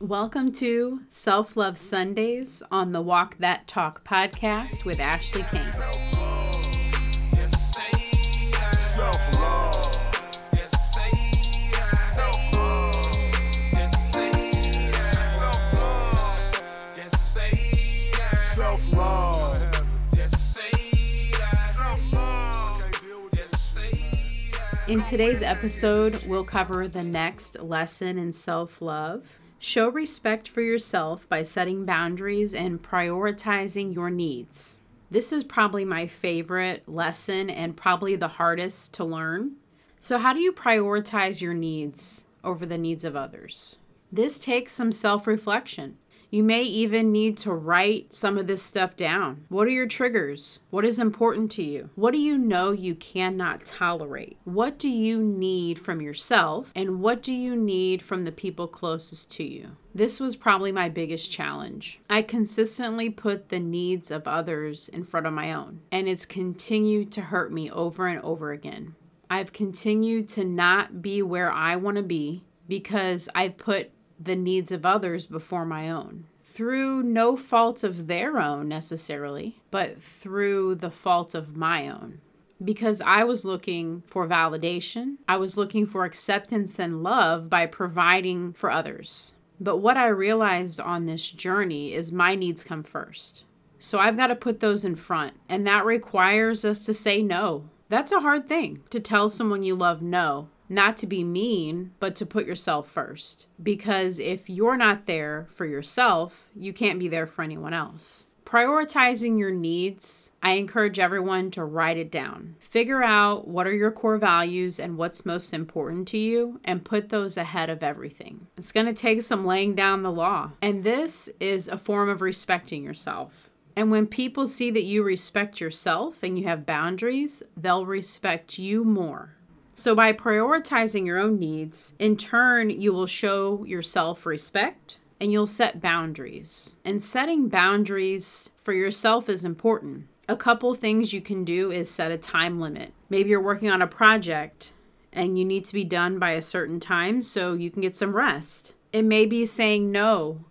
Welcome to Self Love Sundays on the Walk That Talk podcast with Ashley Kane. Self love. Self love. In today's episode, we'll cover the next lesson in self love. Show respect for yourself by setting boundaries and prioritizing your needs. This is probably my favorite lesson and probably the hardest to learn. So, how do you prioritize your needs over the needs of others? This takes some self reflection. You may even need to write some of this stuff down. What are your triggers? What is important to you? What do you know you cannot tolerate? What do you need from yourself? And what do you need from the people closest to you? This was probably my biggest challenge. I consistently put the needs of others in front of my own, and it's continued to hurt me over and over again. I've continued to not be where I want to be because I've put the needs of others before my own. Through no fault of their own necessarily, but through the fault of my own. Because I was looking for validation, I was looking for acceptance and love by providing for others. But what I realized on this journey is my needs come first. So I've got to put those in front, and that requires us to say no. That's a hard thing to tell someone you love no not to be mean, but to put yourself first. Because if you're not there for yourself, you can't be there for anyone else. Prioritizing your needs, I encourage everyone to write it down. Figure out what are your core values and what's most important to you, and put those ahead of everything. It's going to take some laying down the law, and this is a form of respecting yourself. And when people see that you respect yourself and you have boundaries, they'll respect you more. So, by prioritizing your own needs, in turn, you will show yourself respect and you'll set boundaries. And setting boundaries for yourself is important. A couple things you can do is set a time limit. Maybe you're working on a project and you need to be done by a certain time so you can get some rest. It may be saying no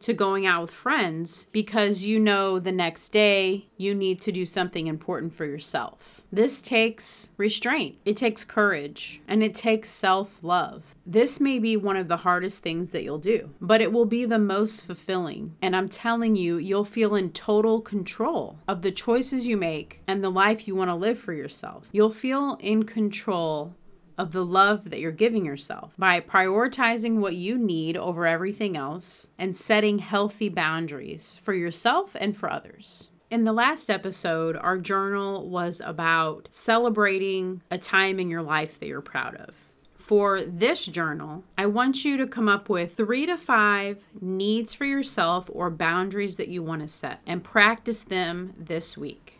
to going out with friends because you know the next day you need to do something important for yourself. This takes restraint, it takes courage, and it takes self love. This may be one of the hardest things that you'll do, but it will be the most fulfilling. And I'm telling you, you'll feel in total control of the choices you make and the life you want to live for yourself. You'll feel in control of the love that you're giving yourself by prioritizing what you need over everything else and setting healthy boundaries for yourself and for others. In the last episode, our journal was about celebrating a time in your life that you're proud of. For this journal, I want you to come up with three to five needs for yourself or boundaries that you want to set and practice them this week.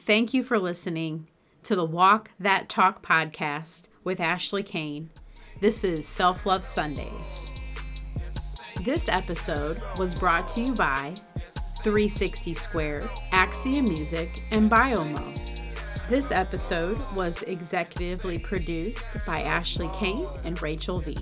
Thank you for listening to the Walk That Talk podcast with Ashley Kane. This is Self Love Sundays. This episode was brought to you by 360 Squared, Axia Music, and Biomo. This episode was executively produced by Ashley Kane and Rachel V.